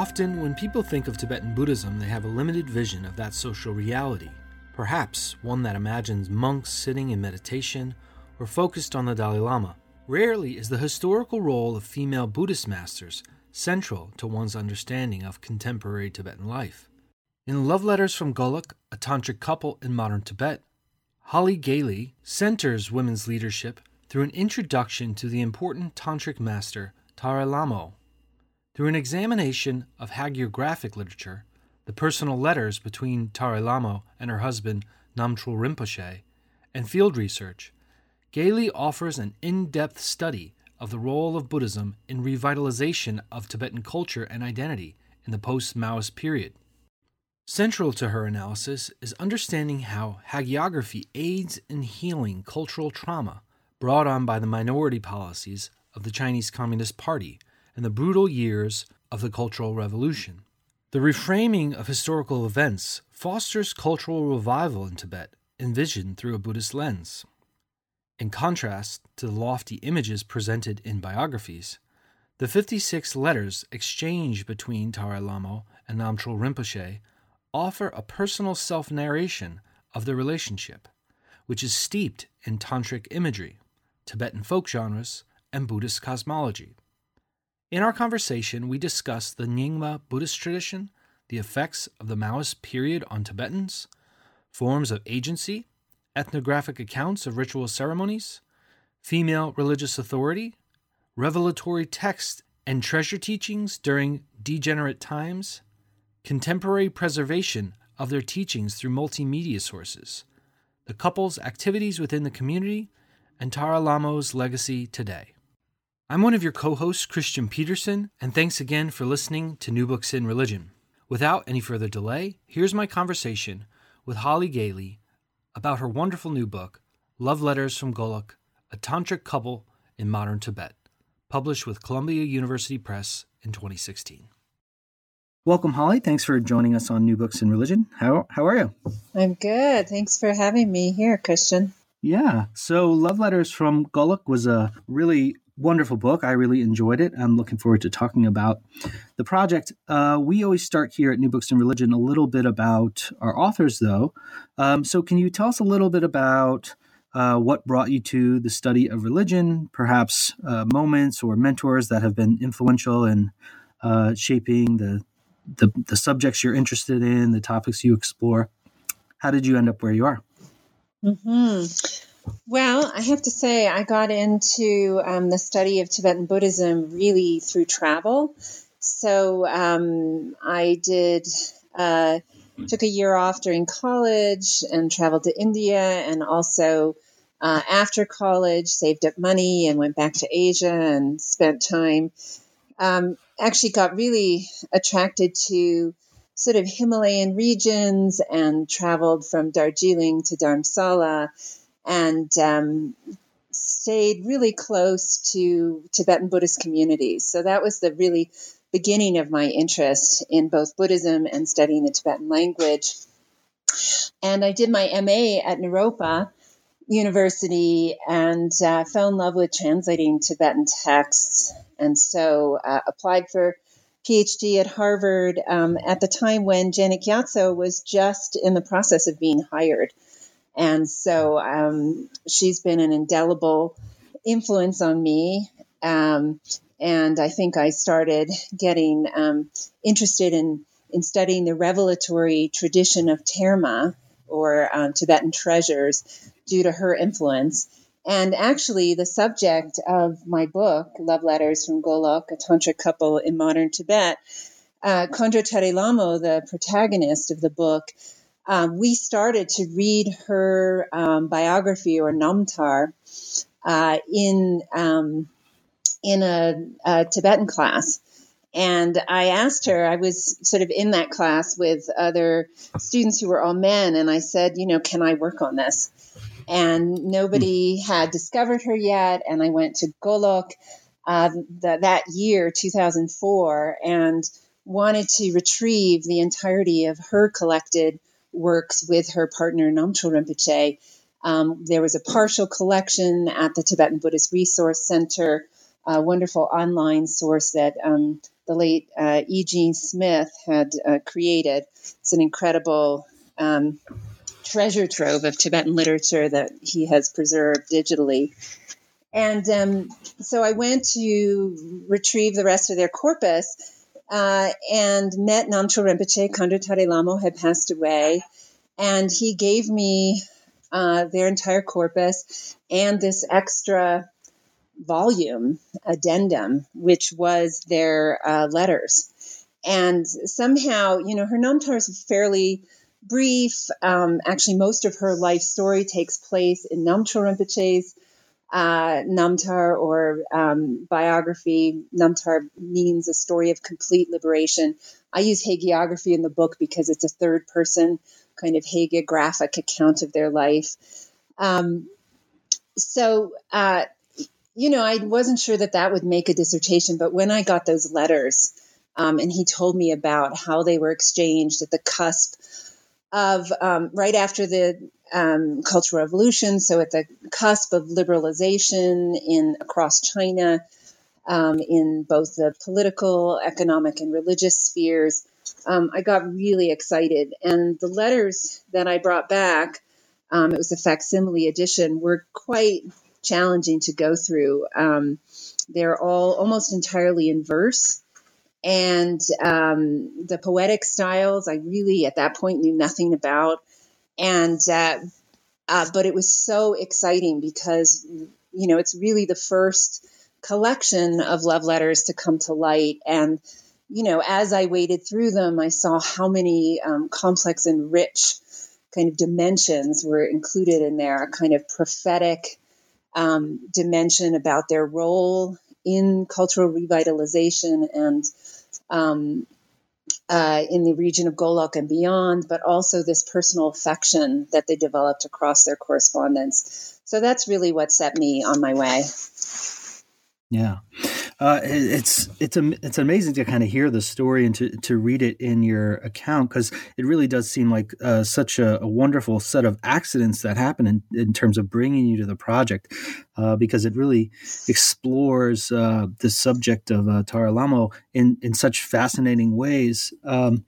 Often, when people think of Tibetan Buddhism, they have a limited vision of that social reality, perhaps one that imagines monks sitting in meditation or focused on the Dalai Lama. Rarely is the historical role of female Buddhist masters central to one's understanding of contemporary Tibetan life. In Love Letters from Golok, a tantric couple in modern Tibet, Holly Gayley centers women's leadership through an introduction to the important tantric master Tara Lamo through an examination of hagiographic literature, the personal letters between Tare Lamo and her husband Namtrul Rinpoche, and field research, Gayley offers an in depth study of the role of Buddhism in revitalization of Tibetan culture and identity in the post Maoist period. Central to her analysis is understanding how hagiography aids in healing cultural trauma brought on by the minority policies of the Chinese Communist Party and the brutal years of the Cultural Revolution. The reframing of historical events fosters cultural revival in Tibet, envisioned through a Buddhist lens. In contrast to the lofty images presented in biographies, the 56 letters exchanged between Tara Lamo and Namtrul Rinpoche offer a personal self narration of the relationship, which is steeped in tantric imagery, Tibetan folk genres, and Buddhist cosmology. In our conversation, we discussed the Nyingma Buddhist tradition, the effects of the Maoist period on Tibetans, forms of agency, ethnographic accounts of ritual ceremonies, female religious authority, revelatory texts and treasure teachings during degenerate times, contemporary preservation of their teachings through multimedia sources, the couple's activities within the community, and Tara Lamo's legacy today. I'm one of your co hosts, Christian Peterson, and thanks again for listening to New Books in Religion. Without any further delay, here's my conversation with Holly Gayley about her wonderful new book, Love Letters from Golok A Tantric Couple in Modern Tibet, published with Columbia University Press in 2016. Welcome, Holly. Thanks for joining us on New Books in Religion. How, how are you? I'm good. Thanks for having me here, Christian. Yeah. So, Love Letters from Golok was a really wonderful book. I really enjoyed it. I'm looking forward to talking about the project. Uh, we always start here at New Books in Religion a little bit about our authors, though. Um, so, can you tell us a little bit about uh, what brought you to the study of religion, perhaps uh, moments or mentors that have been influential in uh, shaping the, the the subjects you're interested in, the topics you explore? How did you end up where you are? Hmm. Well, I have to say, I got into um, the study of Tibetan Buddhism really through travel. So um, I did uh, took a year off during college and traveled to India, and also uh, after college saved up money and went back to Asia and spent time. Um, actually, got really attracted to sort of Himalayan regions and traveled from Darjeeling to Dharamsala and um, stayed really close to Tibetan Buddhist communities. So that was the really beginning of my interest in both Buddhism and studying the Tibetan language. And I did my MA at Naropa University and uh, fell in love with translating Tibetan texts. And so uh, applied for PhD at Harvard um, at the time when Janet Gyatso was just in the process of being hired. And so um, she's been an indelible influence on me. Um, and I think I started getting um, interested in, in studying the revelatory tradition of Terma or um, Tibetan treasures due to her influence. And actually, the subject of my book, Love Letters from Golok, a Tantra couple in modern Tibet, uh, Khandro Tare Lamo, the protagonist of the book, um, we started to read her um, biography or Namtar uh, in um, in a, a, Tibetan class. And I asked her, I was sort of in that class with other students who were all men, and I said, you know, can I work on this? And nobody had discovered her yet. And I went to Golok uh, that year, 2004, and wanted to retrieve the entirety of her collected works with her partner Namtrul Rinpoche. Um, there was a partial collection at the Tibetan Buddhist Resource Center, a wonderful online source that um, the late uh, Smith had uh, created. It's an incredible um, treasure trove of Tibetan literature that he has preserved digitally. And um, so I went to retrieve the rest of their corpus uh, and met Namtrul Rinpoche. Khandro Tare Lamo had passed away, and he gave me uh, their entire corpus and this extra volume addendum, which was their uh, letters. And somehow, you know, her Namtar is fairly brief. Um, actually, most of her life story takes place in Namtrul Rinpoche's uh, Namtar or um, biography. Namtar means a story of complete liberation. I use hagiography in the book because it's a third person kind of hagiographic account of their life. Um, so, uh, you know, I wasn't sure that that would make a dissertation, but when I got those letters um, and he told me about how they were exchanged at the cusp of um, right after the um, Cultural Revolution, so at the cusp of liberalization in across China, um, in both the political, economic, and religious spheres, um, I got really excited. And the letters that I brought back, um, it was a facsimile edition, were quite challenging to go through. Um, they're all almost entirely in verse. And um, the poetic styles, I really at that point knew nothing about. And, uh, uh, but it was so exciting because, you know, it's really the first collection of love letters to come to light. And, you know, as I waded through them, I saw how many um, complex and rich kind of dimensions were included in there, a kind of prophetic um, dimension about their role in cultural revitalization and um, uh, in the region of Golok and beyond, but also this personal affection that they developed across their correspondence. So that's really what set me on my way. Yeah. Uh, it's it's it's amazing to kind of hear the story and to, to read it in your account because it really does seem like uh, such a, a, wonderful set of accidents that happen in, in terms of bringing you to the project uh, because it really explores uh, the subject of uh, Tare in in such fascinating ways. Um,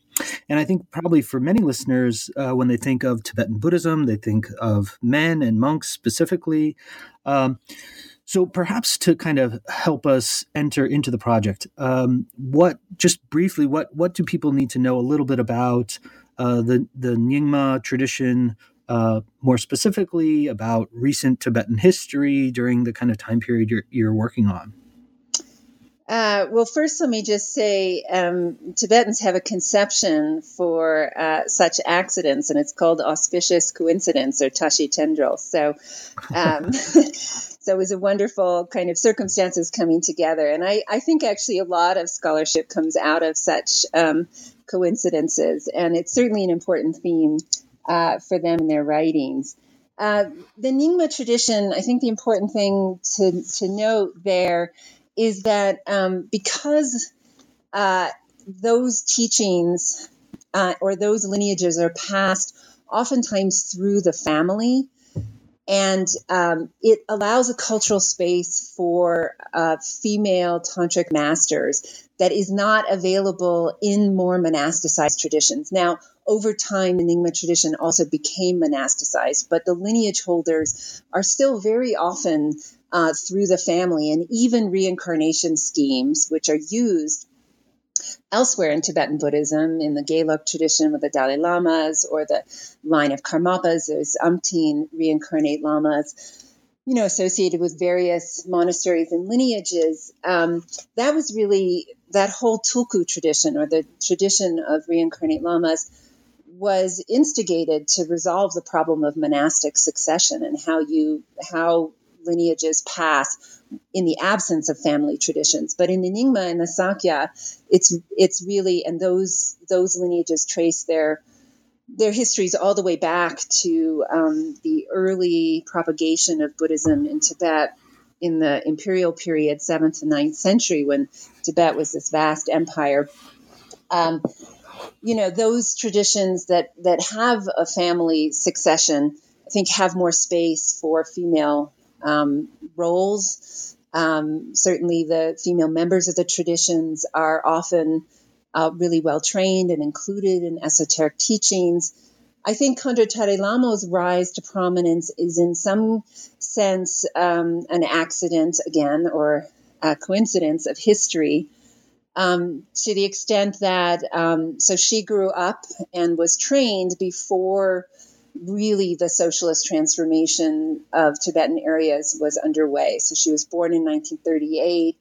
and I think probably for many listeners, uh, when they think of Tibetan Buddhism, they think of men and monks specifically. Um, so perhaps to kind of help us enter into the project, um, what just briefly, what what do people need to know a little bit about uh, the the Nyingma tradition, uh, more specifically about recent Tibetan history during the kind of time period you're, you're working on? Uh, well, first, let me just say um, Tibetans have a conception for uh, such accidents, and it's called auspicious coincidence or tashi tendrel. So, um, so it was a wonderful kind of circumstances coming together. And I, I think actually a lot of scholarship comes out of such um, coincidences, and it's certainly an important theme uh, for them in their writings. Uh, the Nyingma tradition, I think the important thing to, to note there is that um, because uh, those teachings uh, or those lineages are passed oftentimes through the family, and um, it allows a cultural space for uh, female tantric masters that is not available in more monasticized traditions. Now, over time, the Nyingma tradition also became monasticized, but the lineage holders are still very often uh, through the family, and even reincarnation schemes, which are used elsewhere in Tibetan Buddhism, in the Gelug tradition with the Dalai Lamas or the line of Karmapas, there's umpteen reincarnate lamas, you know, associated with various monasteries and lineages. Um, that was really that whole Tulku tradition or the tradition of reincarnate lamas was instigated to resolve the problem of monastic succession and how you how lineages pass in the absence of family traditions. But in the Nyingma and the Sakya, it's it's really and those those lineages trace their their histories all the way back to um, the early propagation of Buddhism in Tibet in the imperial period, seventh and ninth century, when Tibet was this vast empire. Um, you know, those traditions that that have a family succession, I think, have more space for female um, roles. Um, certainly, the female members of the traditions are often uh, really well trained and included in esoteric teachings. I think Khandro Tare Lamo's rise to prominence is in some sense um, an accident again or a coincidence of history um, to the extent that um, so she grew up and was trained before really the socialist transformation of Tibetan areas was underway. So she was born in 1938.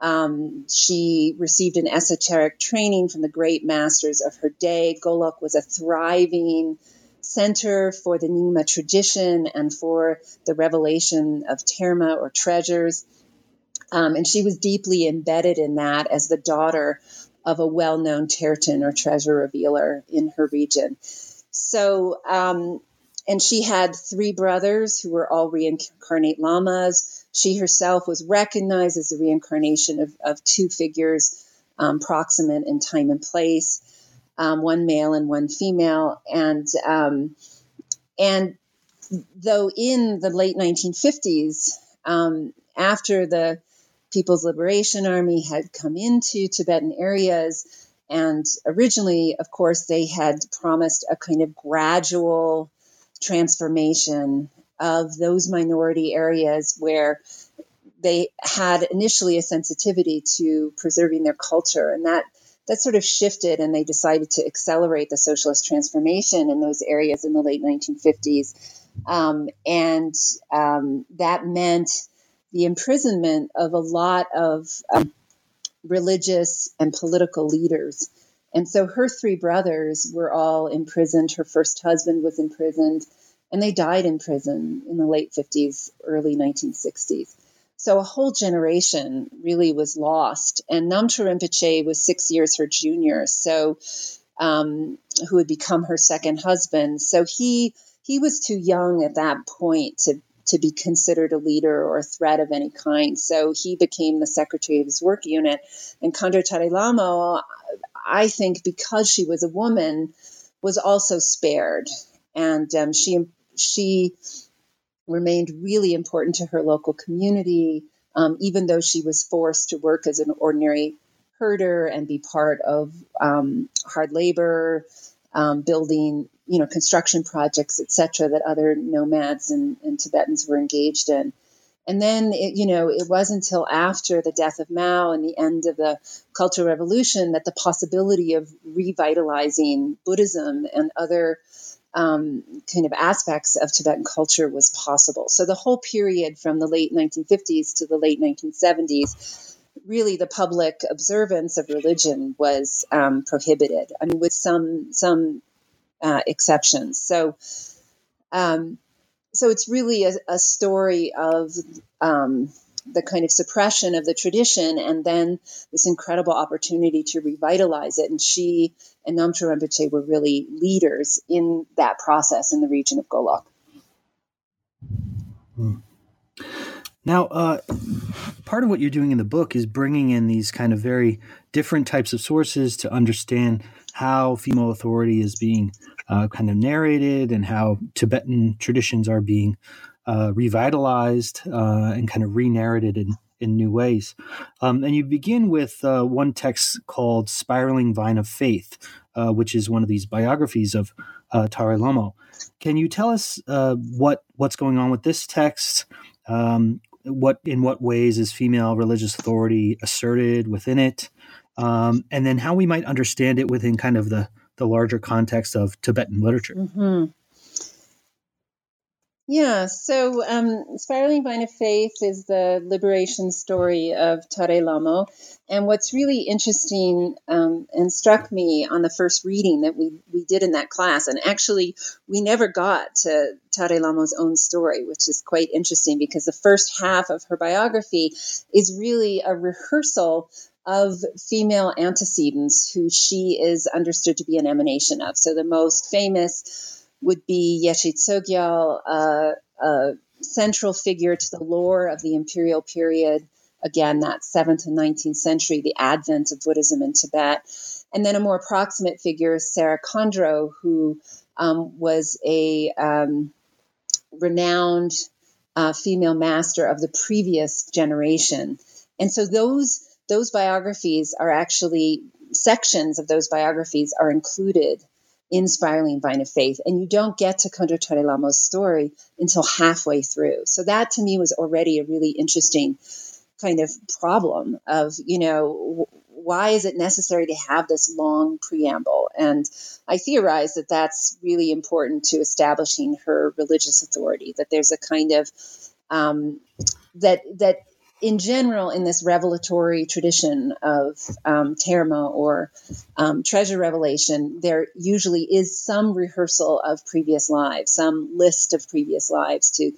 Um, she received an esoteric training from the great masters of her day. Golok was a thriving center for the Nyingma tradition and for the revelation of terma or treasures. Um, and she was deeply embedded in that as the daughter of a well known Terten or treasure revealer in her region. So, um, and she had three brothers who were all reincarnate lamas. She herself was recognized as the reincarnation of, of two figures um, proximate in time and place, um, one male and one female. And um, and though in the late 1950s, um, after the People's Liberation Army had come into Tibetan areas, and originally, of course, they had promised a kind of gradual transformation of those minority areas where they had initially a sensitivity to preserving their culture. And that that sort of shifted and they decided to accelerate the socialist transformation in those areas in the late 1950s um, and um, that meant the imprisonment of a lot of um, religious and political leaders and so her three brothers were all imprisoned. Her first husband was imprisoned, and they died in prison in the late 50s, early 1960s. So a whole generation really was lost. And Namtrul Rinpoche was six years her junior, so um, who had become her second husband. So he he was too young at that point to to be considered a leader or a threat of any kind. So he became the secretary of his work unit. And Khandro Tare Lamo, I think because she was a woman, was also spared. And um, she, she remained really important to her local community, um, even though she was forced to work as an ordinary herder and be part of um, hard labor, um, building you know, construction projects, etc., that other nomads and, and, Tibetans were engaged in. And then, it, you know, it wasn't until after the death of Mao and the end of the Cultural Revolution that the possibility of revitalizing Buddhism and other um, kind of aspects of Tibetan culture was possible. So the whole period from the late 1950s to the late 1970s really the public observance of religion was um, prohibited. I mean, with some some uh, exceptions. So, um, so it's really a, a story of um, the kind of suppression of the tradition, and then this incredible opportunity to revitalize it. And she and Namtrul Rinpoche were really leaders in that process in the region of Golok. Hmm. Now, uh, part of what you're doing in the book is bringing in these kind of very different types of sources to understand how female authority is being uh, kind of narrated and how Tibetan traditions are being uh, revitalized uh, and kind of re-narrated in, in new ways. Um, and you begin with uh, one text called Spiraling Vine of Faith, uh, which is one of these biographies of uh, Tare Lamo. Can you tell us what what's going on with this text? Um, what in what ways is female religious authority asserted within it? Um, and then how we might understand it within kind of the the larger context of Tibetan literature. Mm-hmm. Yeah, so um, Spiraling Vine of Faith is the liberation story of Tare Lamo. And what's really interesting um, and struck me on the first reading that we, we did in that class, and actually we never got to Tare Lamo's own story, which is quite interesting because the first half of her biography is really a rehearsal of female antecedents who she is understood to be an emanation of. So the most famous would be Yeshe Tsogyal, uh, a central figure to the lore of the imperial period. Again, that 7th and 19th century, the advent of Buddhism in Tibet. And then a more approximate figure, Sera Khandro, who um, was a um, renowned uh, female master of the previous generation. And so those those biographies are actually sections of those biographies are included in Spiraling Vine of Faith. And you don't get to Khandro Tare Lamo's story until halfway through. So that to me was already a really interesting kind of problem of, you know, why is it necessary to have this long preamble? And I theorize that that's really important to establishing her religious authority, that there's a kind of um, that that in general, in this revelatory tradition of um, terma or um, treasure revelation, there usually is some rehearsal of previous lives, some list of previous lives to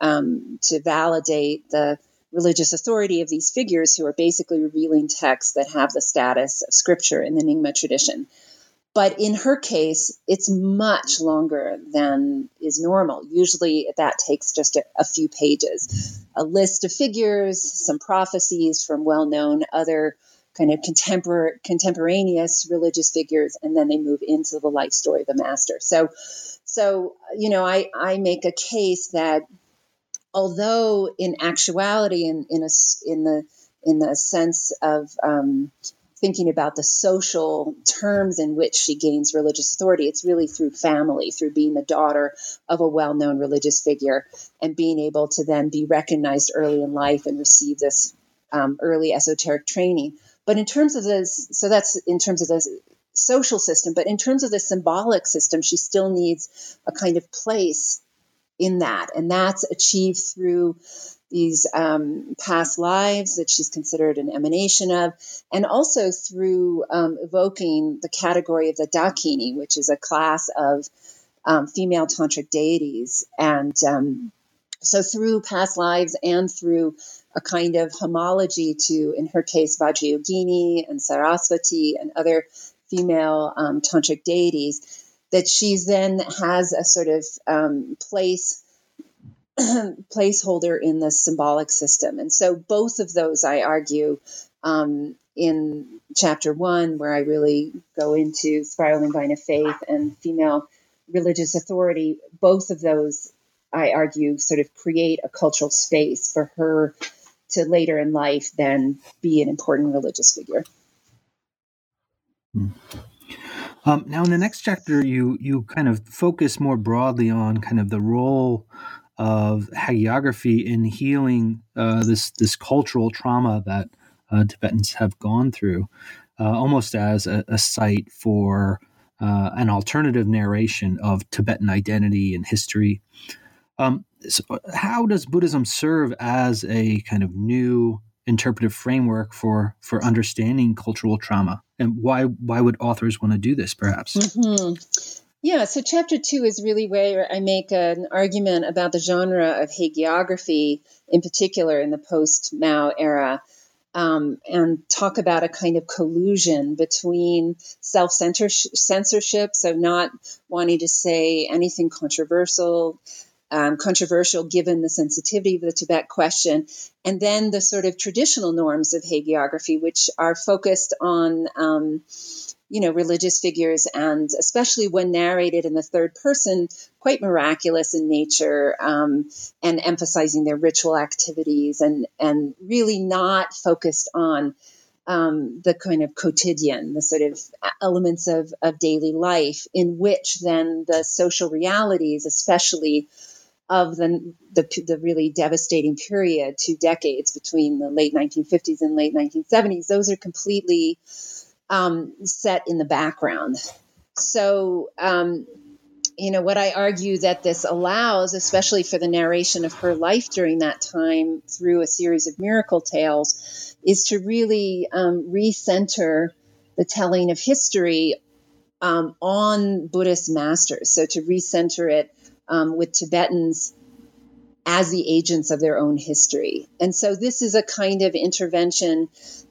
um, to validate the religious authority of these figures who are basically revealing texts that have the status of scripture in the Nyingma tradition. But in her case, it's much longer than is normal. Usually that takes just a, a few pages. A list of figures, some prophecies from well known other kind of contempor- contemporaneous religious figures, and then they move into the life story of the master. So, so you know, I, I make a case that although in actuality, in, in, a, in the in the sense of um, thinking about the social terms in which she gains religious authority. It's really through family, through being the daughter of a well known religious figure and being able to then be recognized early in life and receive this um, early esoteric training. But in terms of this, so that's in terms of the social system, but in terms of the symbolic system, she still needs a kind of place in that. And that's achieved through these um, past lives that she's considered an emanation of, and also through um, evoking the category of the Dakini, which is a class of um, female tantric deities. And um, so, through past lives and through a kind of homology to, in her case, Vajrayogini and Saraswati and other female um, tantric deities, that she's then has a sort of um, place placeholder in the symbolic system. And so both of those, I argue, um, in chapter one, where I really go into spiraling vine of faith and female religious authority, both of those, I argue, sort of create a cultural space for her to later in life then be an important religious figure. Hmm. Um, now, in the next chapter, you you kind of focus more broadly on kind of the role of hagiography in healing uh, this this cultural trauma that uh, Tibetans have gone through, uh, almost as a, a site for uh, an alternative narration of Tibetan identity and history. Um, so how does Buddhism serve as a kind of new interpretive framework for for understanding cultural trauma, and why why would authors want to do this? Perhaps. Mm-hmm. Yeah, so chapter two is really where I make an argument about the genre of hagiography, in particular in the post Mao era, um, and talk about a kind of collusion between self censorship, so not wanting to say anything controversial. Um, controversial given the sensitivity of the Tibet question, and then the sort of traditional norms of hagiography, which are focused on um, you know, religious figures, and especially when narrated in the third person, quite miraculous in nature, um, and emphasizing their ritual activities, and and really not focused on um, the kind of quotidian, the sort of elements of, of daily life, in which then the social realities, especially of the, the, the really devastating period, two decades between the late 1950s and late 1970s, those are completely um, set in the background. So, um, you know, what I argue that this allows, especially for the narration of her life during that time through a series of miracle tales, is to really um, recenter the telling of history um, on Buddhist masters. So to recenter it um, with Tibetans as the agents of their own history. And so this is a kind of intervention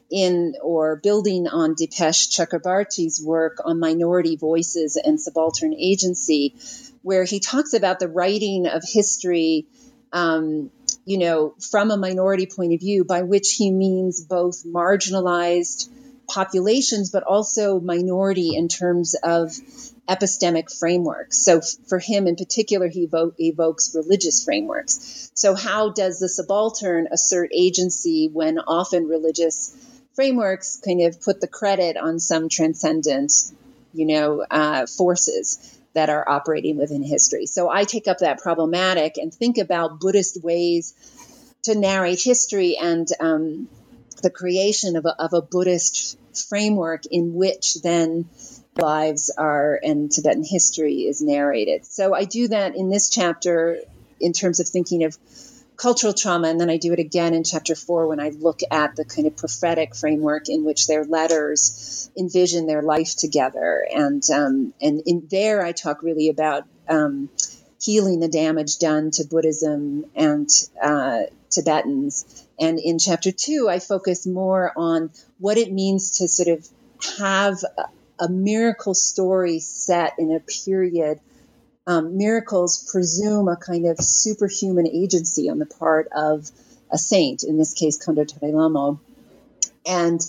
in or building on Dipesh Chakrabarty's work on minority voices and subaltern agency, where he talks about the writing of history, um, you know, from a minority point of view, by which he means both marginalized populations, but also minority in terms of epistemic frameworks. So, for him in particular, he evo- evokes religious frameworks. So, how does the subaltern assert agency when often religious frameworks kind of put the credit on some transcendent, you know, uh, forces? That are operating within history. So I take up that problematic and think about Buddhist ways to narrate history and um, the creation of a, of a Buddhist framework in which then lives are and Tibetan history is narrated. So I do that in this chapter in terms of thinking of cultural trauma, and then I do it again in chapter four when I look at the kind of prophetic framework in which their letters envision their life together. And um, and in there I talk really about um, healing the damage done to Buddhism and uh, Tibetans. And in chapter two, I focus more on what it means to sort of have a, a miracle story set in a period. Um, miracles presume a kind of superhuman agency on the part of a saint, in this case, Khandro Tare Lamo. And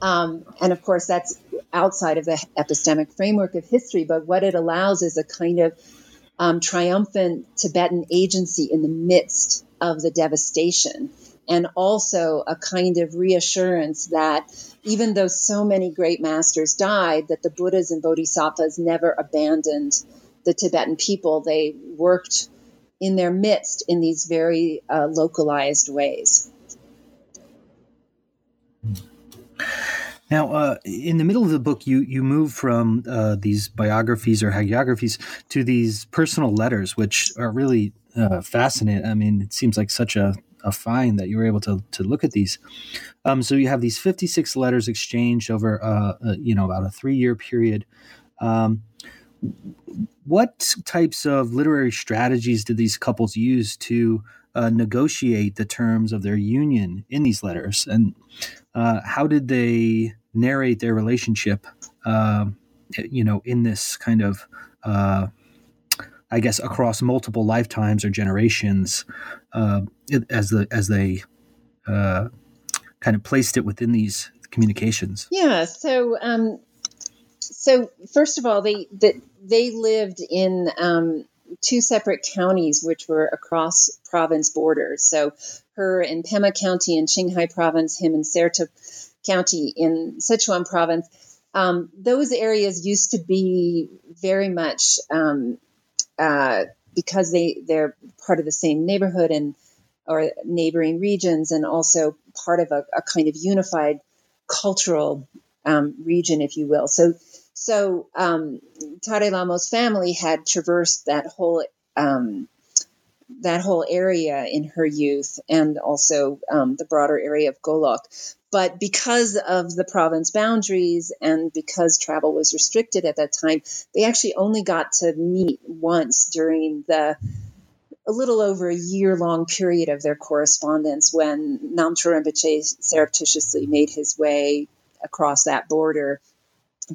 um, and of course, that's outside of the epistemic framework of history, but what it allows is a kind of um, triumphant Tibetan agency in the midst of the devastation and also a kind of reassurance that even though so many great masters died, that the Buddhas and Bodhisattvas never abandoned the Tibetan people. They worked in their midst in these very uh, localized ways. Now, uh, in the middle of the book, you you move from uh, these biographies or hagiographies to these personal letters, which are really uh, fascinating. I mean, it seems like such a a find that you were able to to look at these. Um, so you have these 56 letters exchanged over uh, uh, you know about a three year period. Um, what types of literary strategies did these couples use to uh, negotiate the terms of their union in these letters, and uh, how did they narrate their relationship? Um, you know, in this kind of uh, I guess across multiple lifetimes or generations, uh, as the as they uh, kind of placed it within these communications. Yeah. So, um, so first of all, they that they lived in um, two separate counties, which were across province borders. So, her in Pema County in Qinghai Province, him in Serta County in Sichuan Province. Um, those areas used to be very much um, uh, because they they're part of the same neighborhood and or neighboring regions, and also part of a, a kind of unified cultural um, region, if you will. So, so um, Tare Lamo's family had traversed that whole um, that whole area in her youth, and also um, the broader area of Golok. But because of the province boundaries and because travel was restricted at that time, they actually only got to meet once during the a little over a year long period of their correspondence when Namtrul Rinpoche surreptitiously made his way across that border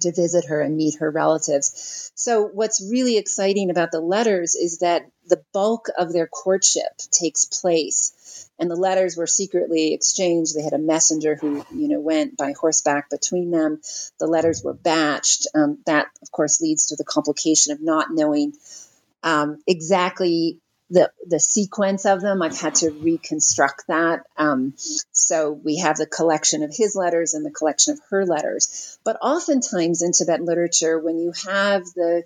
to visit her and meet her relatives. So, what's really exciting about the letters is that the bulk of their courtship takes place and the letters were secretly exchanged. They had a messenger who, you know, went by horseback between them. The letters were batched. Um, that, of course, leads to the complication of not knowing um, exactly the the sequence of them. I've had to reconstruct that. Um, so we have the collection of his letters and the collection of her letters. But oftentimes in Tibetan literature, when you have the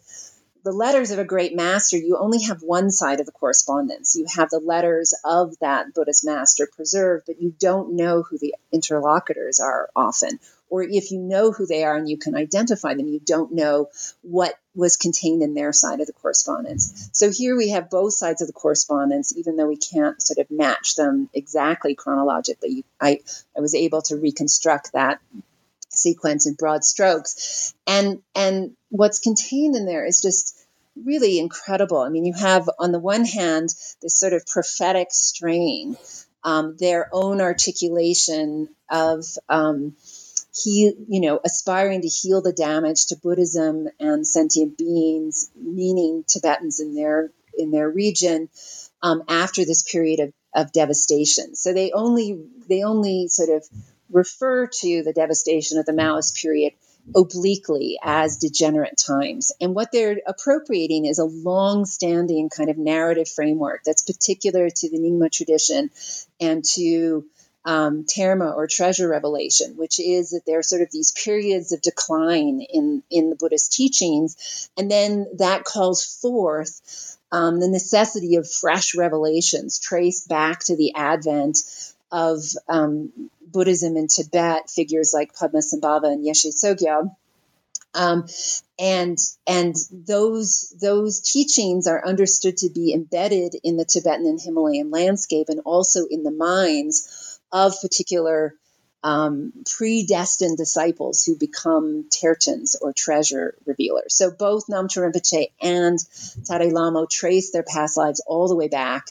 the letters of a great master, you only have one side of the correspondence. You have the letters of that Buddhist master preserved, but you don't know who the interlocutors are often, or if you know who they are and you can identify them, you don't know what was contained in their side of the correspondence. So here we have both sides of the correspondence, even though we can't sort of match them exactly chronologically. I, I was able to reconstruct that sequence in broad strokes. And and what's contained in there is just really incredible. I mean, you have on the one hand this sort of prophetic strain, um, their own articulation of um, he, you know, aspiring to heal the damage to Buddhism and sentient beings, meaning Tibetans in their in their region, um, after this period of, of devastation. So they only they only sort of refer to the devastation of the Maoist period obliquely as degenerate times. And what they're appropriating is a long standing kind of narrative framework that's particular to the Nyingma tradition and to um, Terma or treasure revelation, which is that there are sort of these periods of decline in, in the Buddhist teachings. And then that calls forth um, the necessity of fresh revelations traced back to the advent of um, Buddhism in Tibet, figures like Padmasambhava and Yeshe Tsogyal. Um, and and those those teachings are understood to be embedded in the Tibetan and Himalayan landscape, and also in the minds of particular um, predestined disciples who become tertons or treasure revealers. So both Namtrul Rinpoche and Tare Lamo trace their past lives all the way back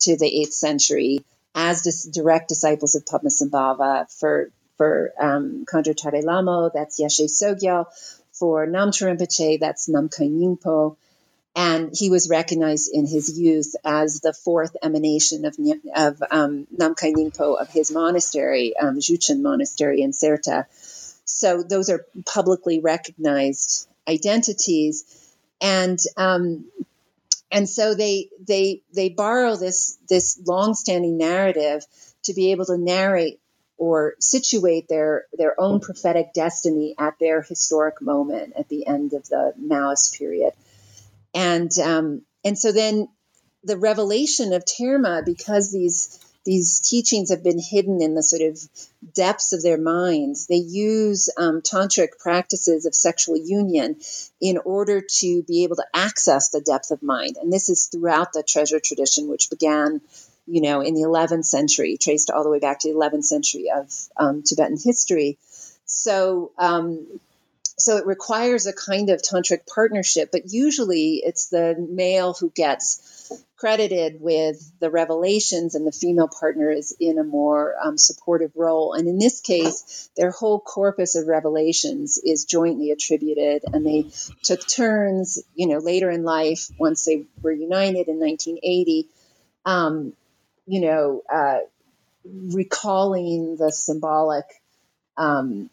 to the 8th century as dis- direct disciples of Padmasambhava. For for um, Khandro Tare Lamo, that's Yeshe Tsogyal. For Namtrul Rinpoche, that's Namkhai Nyingpo. And he was recognized in his youth as the fourth emanation of, of um, Namkhai Nyingpo of his monastery, um, Juchen Monastery in Serta. So those are publicly recognized identities. And um, and so they they they borrow this this long-standing narrative to be able to narrate or situate their their own prophetic destiny at their historic moment at the end of the Maoist period, and um, and so then the revelation of Terma because these these teachings have been hidden in the sort of depths of their minds. They use um, tantric practices of sexual union in order to be able to access the depth of mind. And this is throughout the treasure tradition, which began, you know, in the 11th century, traced all the way back to the 11th century of um, Tibetan history. So, um, so it requires a kind of tantric partnership, but usually it's the male who gets credited with the revelations and the female partner is in a more um, supportive role. And in this case, their whole corpus of revelations is jointly attributed, and they took turns, you know, later in life once they were united in 1980, um, you know, uh, recalling the symbolic. Um,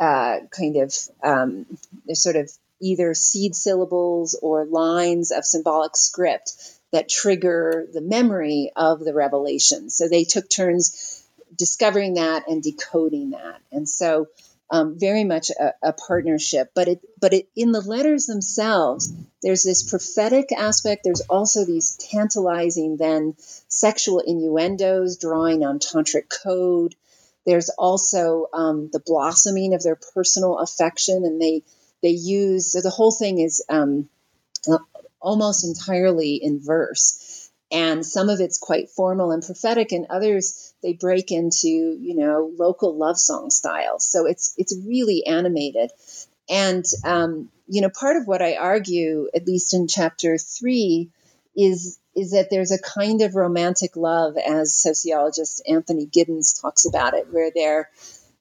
uh, kind of um, sort of either seed syllables or lines of symbolic script that trigger the memory of the revelation. So they took turns discovering that and decoding that. And so um, very much a, a, partnership. But it but it in the letters themselves, there's this prophetic aspect. There's also these tantalizing then sexual innuendos drawing on tantric code. There's also um, the blossoming of their personal affection, and they they use so the whole thing is um, almost entirely in verse, and some of it's quite formal and prophetic, and others they break into you know local love song styles. So it's it's really animated, and um, you know part of what I argue, at least in chapter three, is is that there's a kind of romantic love, as sociologist Anthony Giddens talks about it, where they're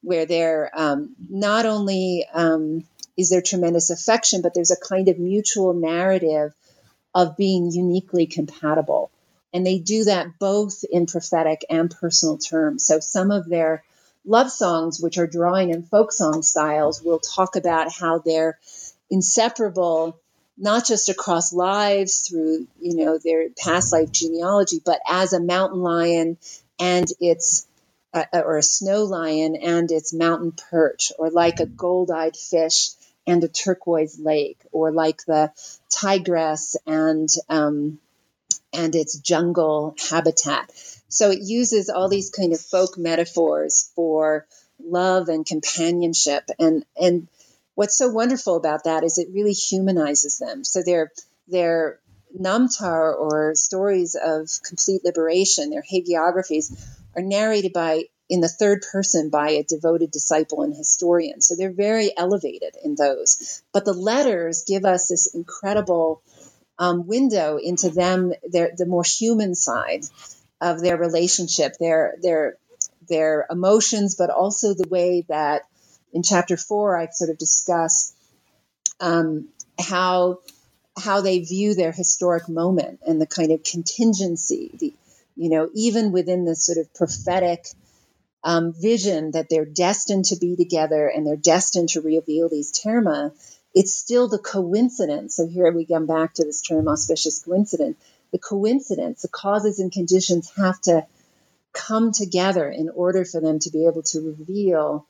where they're um, not only um, is there tremendous affection, but there's a kind of mutual narrative of being uniquely compatible. And they do that both in prophetic and personal terms. So some of their love songs, which are drawing in folk song styles, will talk about how they're inseparable not just across lives through you know their past life genealogy, but as a mountain lion and its uh, or a snow lion and its mountain perch, or like a gold-eyed fish and a turquoise lake, or like the tigress and um, and its jungle habitat. So it uses all these kind of folk metaphors for love and companionship. And and what's so wonderful about that is it really humanizes them. So they're they're namtar or stories of complete liberation, their hagiographies, are narrated by in the third person by a devoted disciple and historian. So they're very elevated in those. But the letters give us this incredible um, window into them, their the more human side of their relationship, their their their emotions, but also the way that in chapter four I sort of discuss um, how how they view their historic moment and the kind of contingency, the you know, even within this sort of prophetic um, vision that they're destined to be together and they're destined to reveal these terma, it's still the coincidence. So here we come back to this term auspicious coincidence. The coincidence, the causes and conditions have to come together in order for them to be able to reveal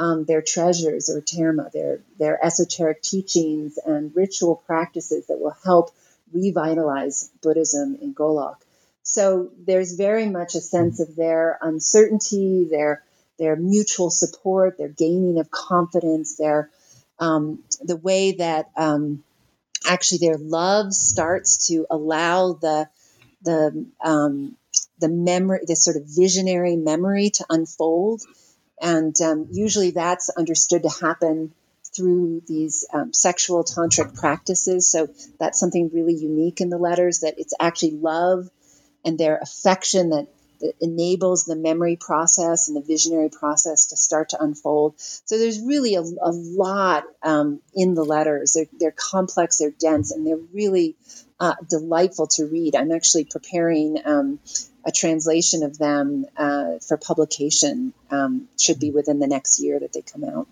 um, their treasures or terma, their their esoteric teachings and ritual practices that will help revitalize Buddhism in Golok. So there's very much a sense of their uncertainty, their their mutual support, their gaining of confidence, their um, the way that um, actually their love starts to allow the the um, the memory, this sort of visionary memory to unfold, and um, usually that's understood to happen through these um, sexual tantric practices. So that's something really unique in the letters that it's actually love and their affection that, that enables the memory process and the visionary process to start to unfold. So there's really a, a lot um, in the letters. They're, they're, complex, they're dense, and they're really uh, delightful to read. I'm actually preparing um, a translation of them uh, for publication. Um, should be within the next year that they come out.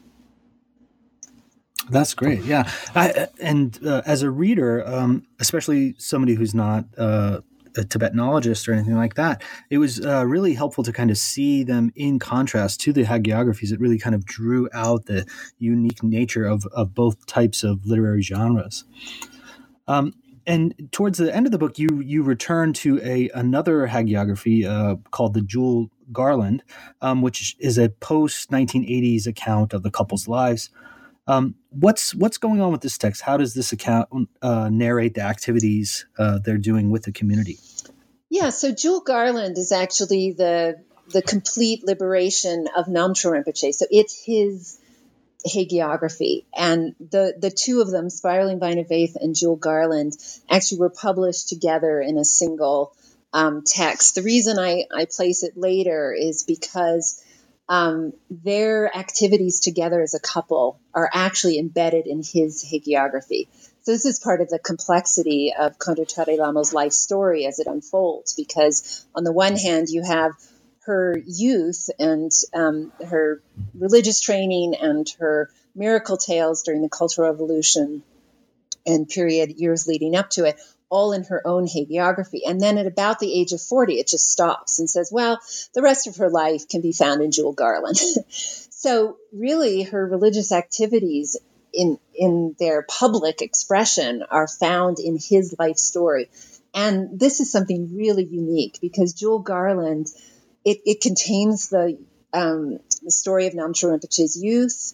That's great. Yeah, I, and uh, as a reader, um, especially somebody who's not uh, a Tibetanologist or anything like that. It was uh, really helpful to kind of see them in contrast to the hagiographies. It really kind of drew out the unique nature of, of both types of literary genres. Um, and towards the end of the book, you you return to a another hagiography uh, called the Jewel Garland, um, which is a post 1980s account of the couple's lives. Um, what's what's going on with this text? How does this account uh, narrate the activities uh, they're doing with the community? Yeah, so Jewel Garland is actually the the complete liberation of Namtrul Rinpoche. So it's his hagiography, and the the two of them, Spiraling Vine of Faith and Jewel Garland, actually were published together in a single um, text. The reason I, I place it later is because um, their activities together as a couple are actually embedded in his hagiography. So this is part of the complexity of Khandro Lama's life story as it unfolds, because on the one hand, you have her youth and um, her religious training and her miracle tales during the Cultural Revolution and period years leading up to it, all in her own hagiography. And then at about the age of 40, it just stops and says, well, the rest of her life can be found in Jewel Garland. so, really, her religious activities in, in their public expression are found in his life story. And this is something really unique because Jewel Garland, it, it contains the, um, the story of Namtrul Rinpoche's youth,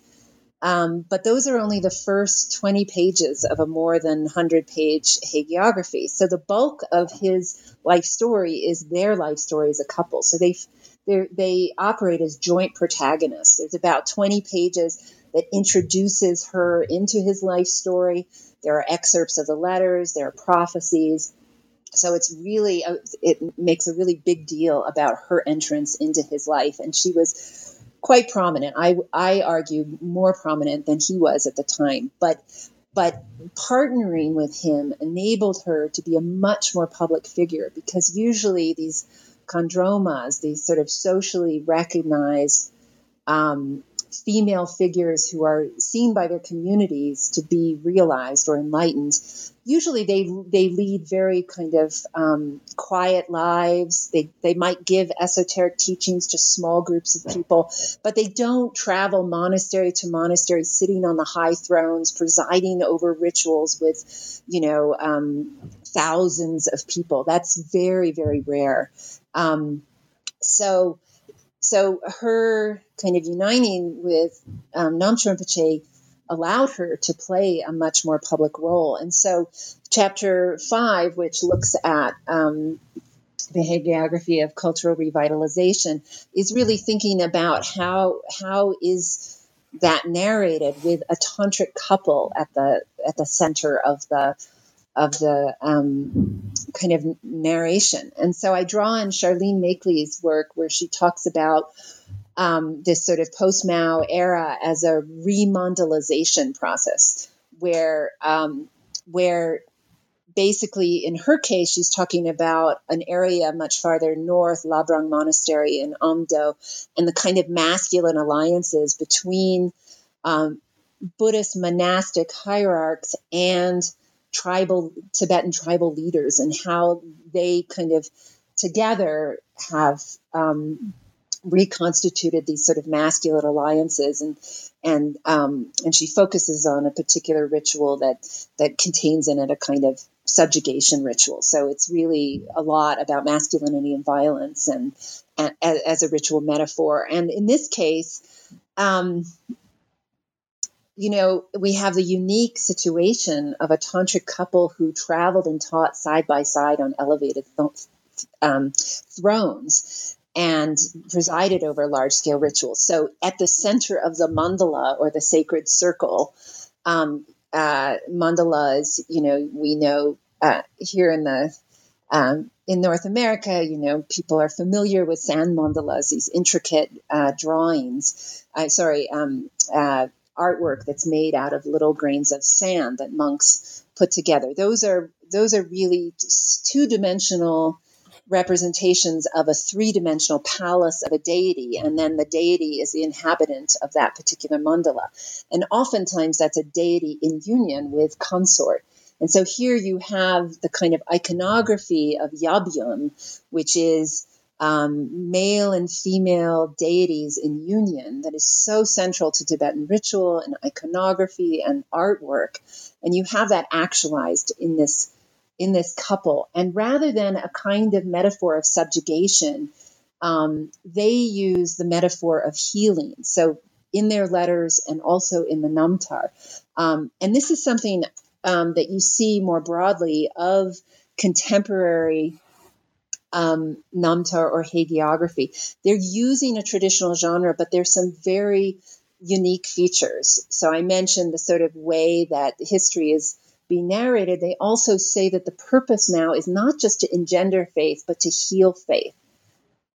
um, but those are only the first 20 pages of a more than 100 page hagiography. So the bulk of his life story is their life story as a couple. So they they operate as joint protagonists. There's about 20 pages that introduces her into his life story. There are excerpts of the letters, there are prophecies. So it's really, a, it makes a really big deal about her entrance into his life. And she was quite prominent. I, I argue more prominent than he was at the time. But but partnering with him enabled her to be a much more public figure because usually these khandromas, these sort of socially recognized um, female figures who are seen by their communities to be realized or enlightened, usually they they lead very kind of um, quiet lives. They they might give esoteric teachings to small groups of people, but they don't travel monastery to monastery, sitting on the high thrones, presiding over rituals with, you know, um, thousands of people. That's very very rare. Um, so so her kind of uniting with um, Namtrul Rinpoche allowed her to play a much more public role. And so, chapter five, which looks at um, the hagiography of cultural revitalization, is really thinking about how how is that narrated with a tantric couple at the at the center of the of the um, kind of narration. And so I draw on Charlene Makley's work where she talks about um, this sort of post Mao era as a remandalization process, where um, where basically in her case she's talking about an area much farther north, Labrang Monastery in Amdo, and the kind of masculine alliances between um, Buddhist monastic hierarchs and tribal Tibetan tribal leaders and how they kind of together have um, reconstituted these sort of masculine alliances and and um, and she focuses on a particular ritual that that contains in it a kind of subjugation ritual. So it's really a lot about masculinity and violence and, and as a ritual metaphor. And in this case, um, you know, we have the unique situation of a tantric couple who traveled and taught side by side on elevated th- um, thrones and presided over large scale rituals. So, at the center of the mandala or the sacred circle, um, uh, mandalas, you know, we know uh, here in the um, in North America, you know, people are familiar with sand mandalas, these intricate uh, drawings. Uh, sorry, um, uh, artwork that's made out of little grains of sand that monks put together. Those are those are really two dimensional representations of a three dimensional palace of a deity, and then the deity is the inhabitant of that particular mandala. And oftentimes that's a deity in union with consort. And so here you have the kind of iconography of Yabyum, which is um, male and female deities in union that is so central to Tibetan ritual and iconography and artwork. And you have that actualized in this in this couple. And rather than a kind of metaphor of subjugation, um, they use the metaphor of healing. So in their letters and also in the Namtar. Um, and this is something um, that you see more broadly of contemporary um, Namtar or hagiography. They're using a traditional genre, but there's some very unique features. So I mentioned the sort of way that history is being narrated. They also say that the purpose now is not just to engender faith, but to heal faith.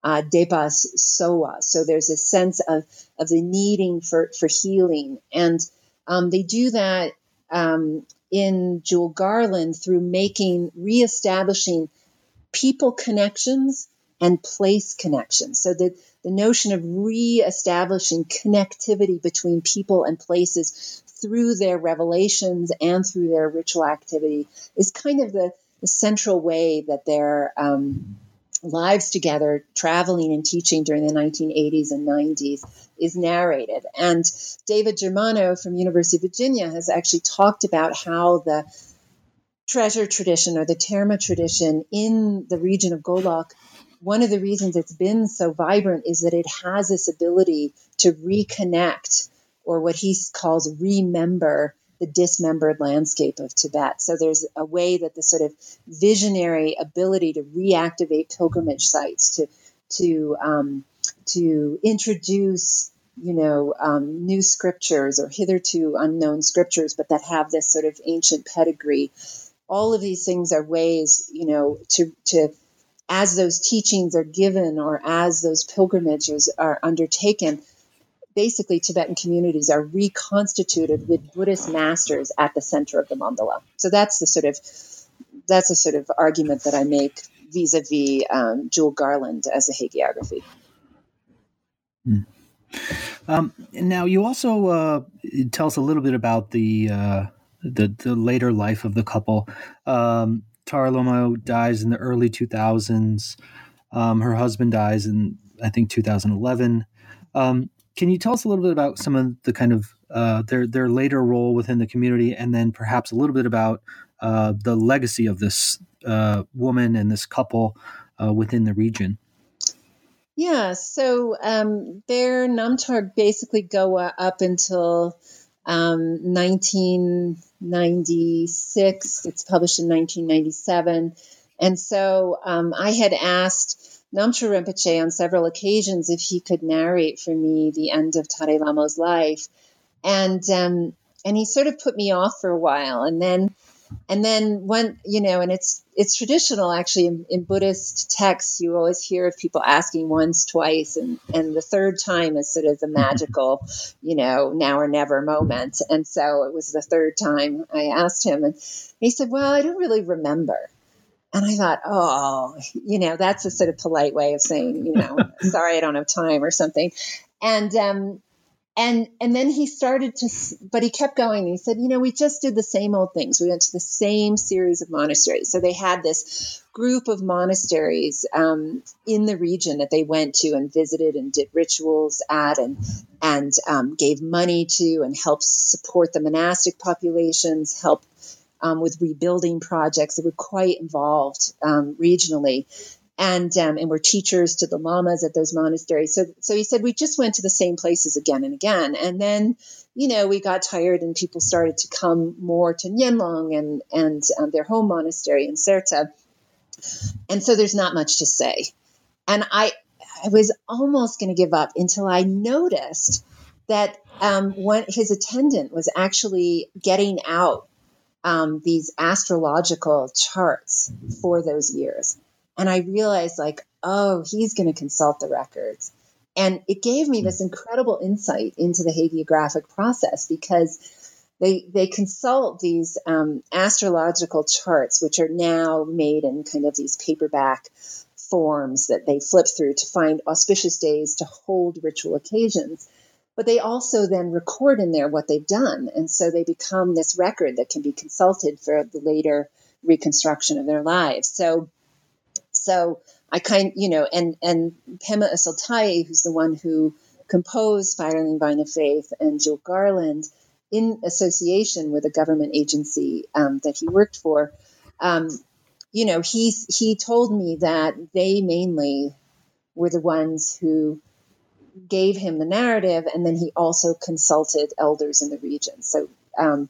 Uh, debas soa. So there's a sense of, of the needing for, for healing. And um, they do that um, in Jewel Garland through making, reestablishing people connections and place connections. So the, the notion of reestablishing connectivity between people and places through their revelations and through their ritual activity is kind of the, the central way that their um, lives together, traveling and teaching during the 1980s and 90s, is narrated. And David Germano from University of Virginia has actually talked about how the treasure tradition or the Terma tradition in the region of Golok, one of the reasons it's been so vibrant is that it has this ability to reconnect or what he calls remember the dismembered landscape of Tibet. So there's a way that the sort of visionary ability to reactivate pilgrimage sites, to to um, to introduce you know um, new scriptures or hitherto unknown scriptures, but that have this sort of ancient pedigree all of these things are ways, you know, to to as those teachings are given or as those pilgrimages are undertaken, basically Tibetan communities are reconstituted with Buddhist masters at the center of the mandala. So that's the sort of that's a sort of argument that I make vis-a-vis um, Jewel Garland as a hagiography. Hmm. Um, now, you also uh, tell us a little bit about the uh, the the later life of the couple. Um, Tare Lamo dies in the early 2000s. Um, her husband dies in I think 2011. Um, can you tell us a little bit about some of the kind of uh, their their later role within the community, and then perhaps a little bit about uh, the legacy of this uh, woman and this couple uh, within the region? Yeah, so um, their Namtar basically go up until um, 1996. It's published in 1997. And so um, I had asked Namtrul Rinpoche on several occasions if he could narrate for me the end of Tare Lamo's life. And um, and he sort of put me off for a while. And then and then when you know and it's it's traditional actually in, in, buddhist texts you always hear of people asking once twice and and the third time is sort of the magical you know now or never moment. And so it was the third time i asked him and he said well i don't really remember. And I thought, oh, you know, that's a sort of polite way of saying, you know, sorry, I don't have time or something. And um, and and then he started to but he kept going. He said you know we just did the same old things. We went to the same series of monasteries. So they had this group of monasteries um, in the region that they went to and visited and did rituals at and and um, gave money to and helped support the monastic populations help um, with rebuilding projects. That were quite involved um, regionally and um, and were teachers to the lamas at those monasteries. So so he said we just went to the same places again and again, and then you know we got tired and people started to come more to Nyenlong and and um, their home monastery in Serta, and so there's not much to say, and I I was almost going to give up until I noticed that um, when his attendant was actually getting out um, these astrological charts for those years. And I realized, like, oh, he's going to consult the records. And it gave me this incredible insight into the hagiographic process because they, they consult these um, astrological charts, which are now made in kind of these paperback forms that they flip through to find auspicious days to hold ritual occasions. But they also then record in there what they've done. And so they become this record that can be consulted for the later reconstruction of their lives. So so I kind, you know, and and Pema Ösal Thaye, who's the one who composed Spiraling Vine of Faith, and Jewel Garland, in association with a government agency um, that he worked for, um, you know, he's he told me that they mainly were the ones who gave him the narrative, and then he also consulted elders in the region. So, um,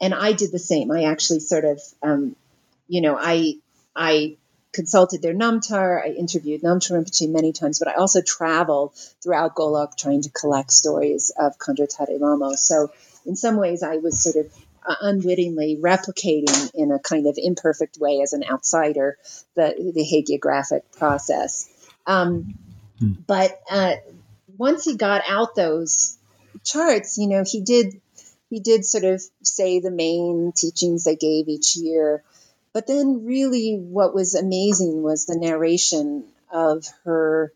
and I did the same. I actually sort of, um, you know, I I consulted their Namtar. I interviewed Namtrul Rinpoche many times, but I also traveled throughout Golok trying to collect stories of Khandro Tare Lamo. So in some ways, I was sort of uh, unwittingly replicating in a kind of imperfect way as an outsider the, the hagiographic process. Um, hmm. But uh, once he got out those charts, you know, he did he did sort of say the main teachings they gave each year. But then, really, what was amazing was the narration of her,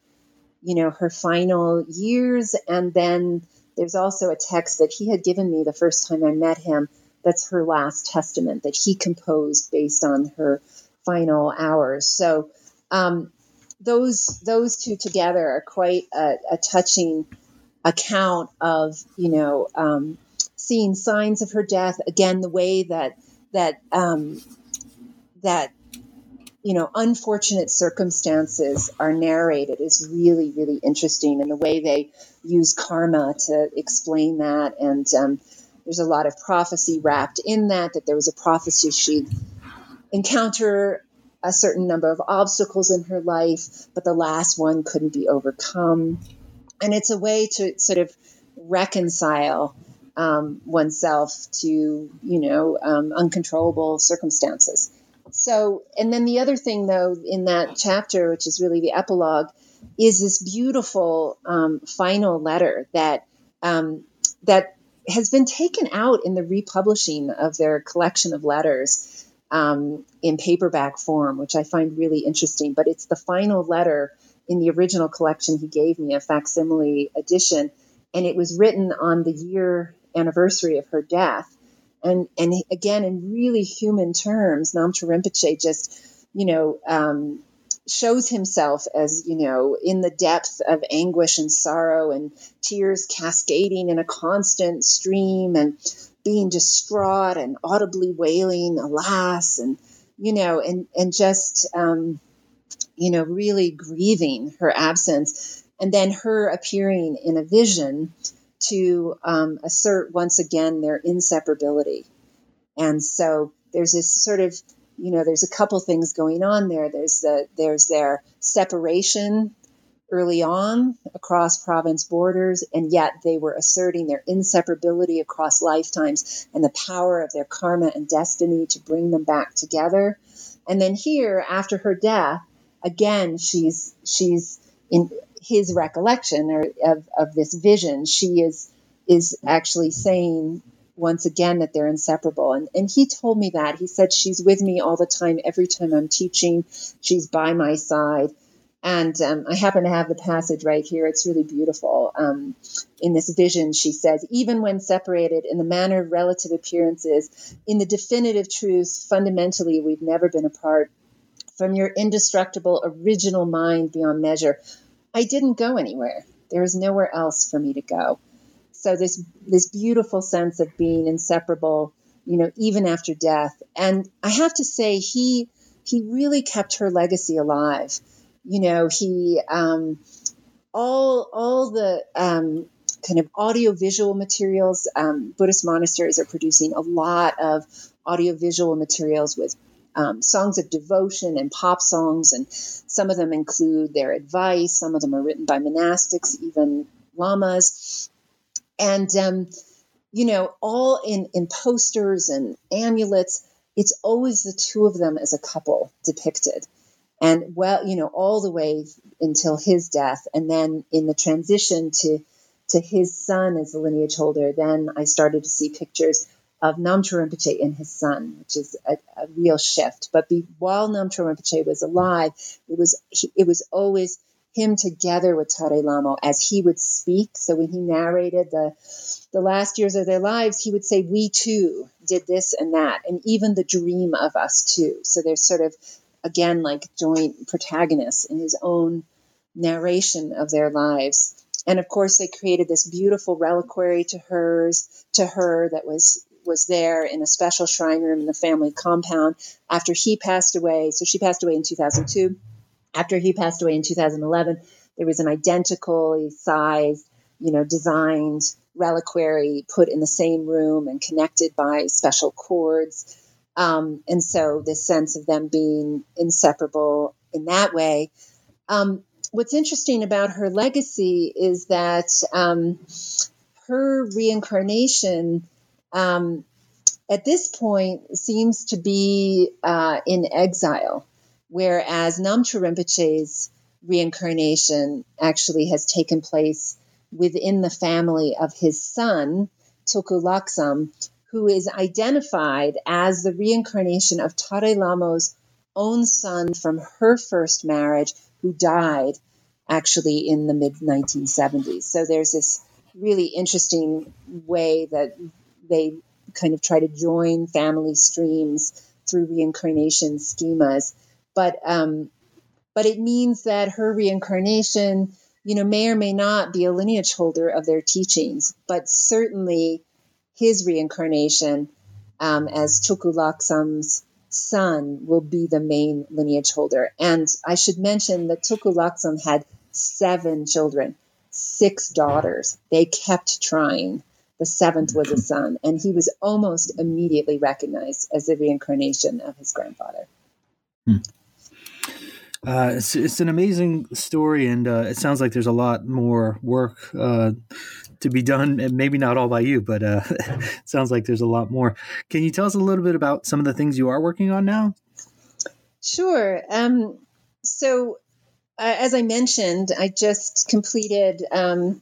you know, her final years. And then there's also a text that he had given me the first time I met him. That's her last testament that he composed based on her final hours. So, um, those those two together are quite a, a touching account of you know um, seeing signs of her death again the way that that um, that you know unfortunate circumstances are narrated is really really interesting. And the way they use karma to explain that and um, there's a lot of prophecy wrapped in that that there was a prophecy she'd encounter a certain number of obstacles in her life but the last one couldn't be overcome. And it's a way to sort of reconcile um, oneself to you know um, uncontrollable circumstances so, and then the other thing, though, in that chapter, which is really the epilogue, is this beautiful um, final letter that um, that has been taken out in the republishing of their collection of letters um, in paperback form, which I find really interesting. But it's the final letter in the original collection he gave me, a facsimile edition, and it was written on the year anniversary of her death. And, and again, in really human terms, Namtrul Rinpoche just, you know, um, shows himself as, you know, in the depth of anguish and sorrow and tears cascading in a constant stream and being distraught and audibly wailing, alas, and, you know, and, and just, um, you know, really grieving her absence, and then her appearing in a vision to um, assert once again their inseparability. And so there's this sort of, you know, there's a couple things going on there. There's the there's their separation early on across province borders, and yet they were asserting their inseparability across lifetimes and the power of their karma and destiny to bring them back together. And then here, after her death, again, she's she's in his recollection or of, of this vision. She is is actually saying once again that they're inseparable. And, and he told me that. He said, She's with me all the time, every time I'm teaching, she's by my side. And um, I happen to have the passage right here. It's really beautiful. Um, in this vision, she says, even when separated in the manner of relative appearances, in the definitive truth, fundamentally, we've never been apart. From your indestructible original mind beyond measure, I didn't go anywhere. There was nowhere else for me to go. So this this beautiful sense of being inseparable, you know, even after death. And I have to say, he he really kept her legacy alive. You know, he um, all all the um, kind of audiovisual materials. Um, Buddhist monasteries are producing a lot of audiovisual materials with um, songs of devotion and pop songs, and some of them include their advice. Some of them are written by monastics, even lamas and um, you know, all in in posters and amulets. It's always the two of them as a couple depicted, and well, you know, all the way until his death, and then in the transition to to his son as the lineage holder, then I started to see pictures of Namtrul Rinpoche and his son, which is a, a real shift. But be, while Namtrul Rinpoche was alive, it was it was always him together with Tare Lamo as he would speak. So when he narrated the the last years of their lives, he would say, "We too did this and that, and even the dream of us too." So there's sort of again like joint protagonists in his own narration of their lives. And of course, they created this beautiful reliquary to hers to her that was was there in a special shrine room in the family compound after he passed away. So she passed away in 2002 after he passed away in 2011, there was an identically sized, you know, designed reliquary put in the same room and connected by special cords. Um, and so this sense of them being inseparable in that way. Um, what's interesting about her legacy is that um, her reincarnation um, at this point seems to be uh, in exile whereas Namtrul Rinpoche's reincarnation actually has taken place within the family of his son, Tulku Laksam, who is identified as the reincarnation of Tare Lamo's own son from her first marriage, who died actually in the mid 1970s. So there's this really interesting way that they kind of try to join family streams through reincarnation schemas but um, but it means that her reincarnation, you know, may or may not be a lineage holder of their teachings, but certainly his reincarnation um, as Tulku Laksam's son will be the main lineage holder. And I should mention that Tulku Laksam had seven children, six daughters. They kept trying. The seventh was a son, and he was almost immediately recognized as the reincarnation of his grandfather. Hmm. Uh, it's, it's an amazing story, and uh, it sounds like there's a lot more work uh, to be done, and maybe not all by you, but uh, it sounds like there's a lot more. Can you tell us a little bit about some of the things you are working on now? Sure. Um, so, as I mentioned, I just completed um,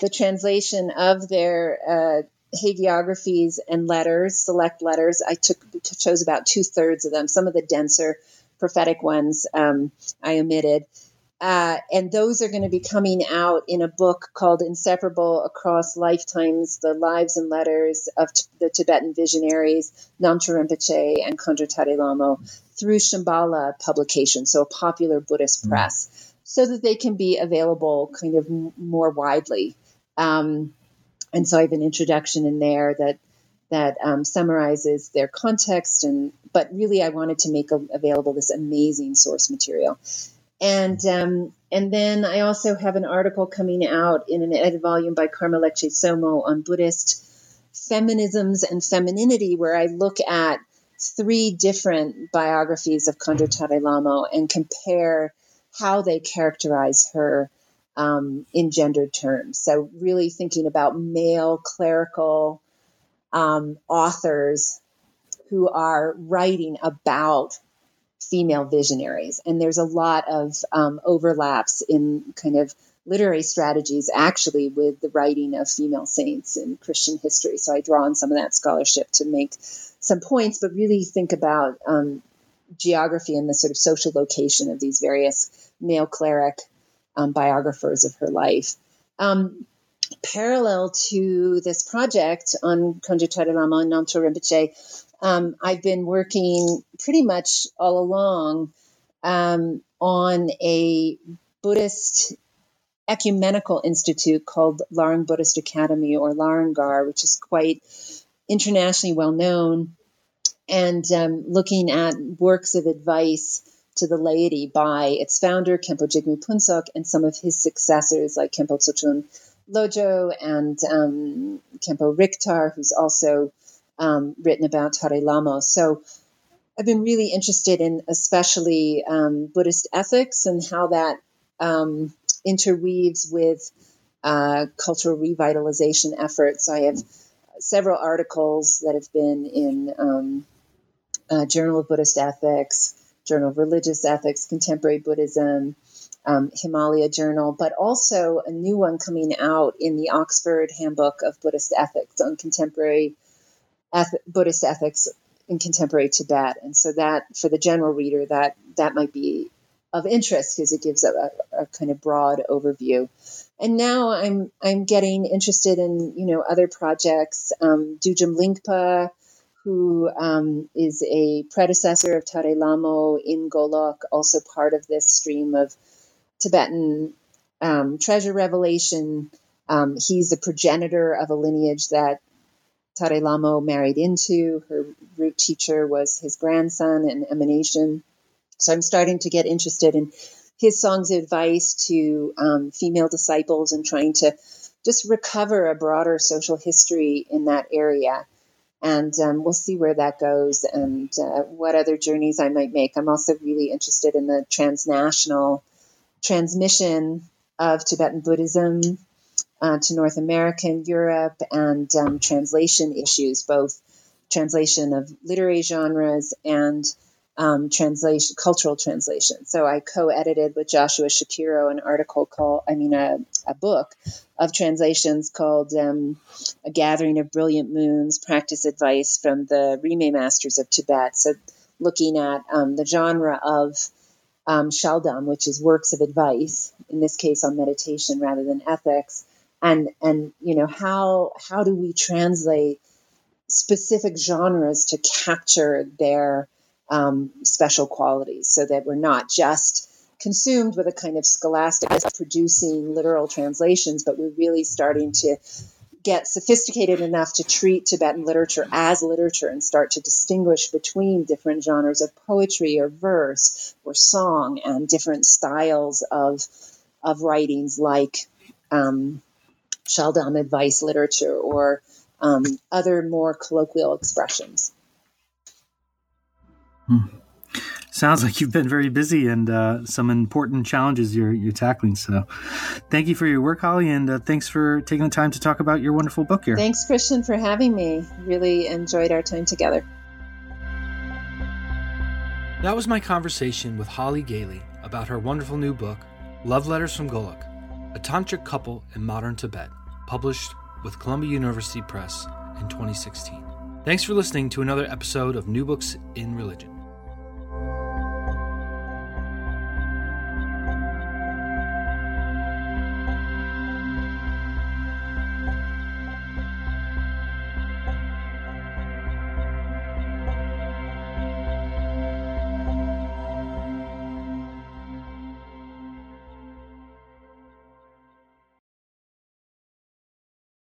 the translation of their uh, hagiographies and letters, select letters. I took chose about two thirds of them. Some of the denser prophetic ones um, I omitted. Uh, and those are going to be coming out in a book called Inseparable Across Lifetimes The Lives and Letters of t- the Tibetan Visionaries, Namtrul Rinpoche, and Khandro Tare Lamo through Shambhala Publications, so a popular Buddhist mm. press, so that they can be available kind of m- more widely. Um, and so I have an introduction in there that that um, summarizes their context and but really I wanted to make a, available this amazing source material. And um, and then I also have an article coming out in an edited volume by Karma Lekshe Tsomo on Buddhist feminisms and femininity, where I look at three different biographies of Khandro Tare Lamo and compare how they characterize her um, in gendered terms. So, really thinking about male clerical um, authors who are writing about female visionaries. And there's a lot of um, overlaps in kind of literary strategies actually with the writing of female saints in Christian history. So I draw on some of that scholarship to make some points, but really think about um, geography and the sort of social location of these various male cleric um, biographers of her life. Um, parallel to this project on Tare Lamo and Namtrul Rinpoche, um, I've been working pretty much all along um, on a Buddhist ecumenical institute called Larung Buddhist Academy or Larung Gar, which is quite internationally well known, and um, looking at works of advice to the laity by its founder, Khenpo Jigme Phuntsok, and some of his successors like Khenpo Tsultrim Lodro and um, Khenpo Riktar, who's also um, written about Tare Lamo. So I've been really interested in especially um, Buddhist ethics and how that um, interweaves with uh, cultural revitalization efforts. I have several articles that have been in um, uh, Journal of Buddhist Ethics, Journal of Religious Ethics, Contemporary Buddhism, um, Himalaya Journal, but also a new one coming out in the Oxford Handbook of Buddhist Ethics on contemporary eth- Buddhist ethics in contemporary Tibet. And so that, for the general reader, that that might be of interest because it gives a, a, a, kind of broad overview. And now I'm I'm getting interested in you know other projects. Um, Dudjom Lingpa, who um, is a predecessor of Tare Lamo in Golok, also part of this stream of Tibetan um, treasure revelation. Um, he's the progenitor of a lineage that Tare Lamo married into. Her root teacher was his grandson in emanation. So I'm starting to get interested in his songs of advice to um, female disciples and trying to just recover a broader social history in that area. And um, we'll see where that goes and uh, what other journeys I might make. I'm also really interested in the transnational transmission of Tibetan Buddhism uh, to North America and Europe and um, translation issues, both translation of literary genres and um, translation, cultural translation. So I co-edited with Joshua Schapiro an article called, I mean, a, a book of translations called um, "A Gathering of Brilliant Moons: Practice Advice from the Rimé Masters of Tibet." So looking at um, the genre of um, Shaldam, which is works of advice, in this case on meditation rather than ethics, and and you know how how do we translate specific genres to capture their um, special qualities so that we're not just consumed with a kind of scholastic producing literal translations, but we're really starting to get sophisticated enough to treat Tibetan literature as literature and start to distinguish between different genres of poetry or verse or song and different styles of of writings like um, Shaldam advice literature or um, other more colloquial expressions. Hmm. Sounds like you've been very busy and uh, some important challenges you're you're tackling. So, thank you for your work, Holly, and uh, thanks for taking the time to talk about your wonderful book here. Thanks, Christian, for having me. Really enjoyed our time together. That was my conversation with Holly Gayley about her wonderful new book, Love Letters from Golok, a tantric couple in modern Tibet, published with Columbia University Press in 2016. Thanks for listening to another episode of New Books in Religion.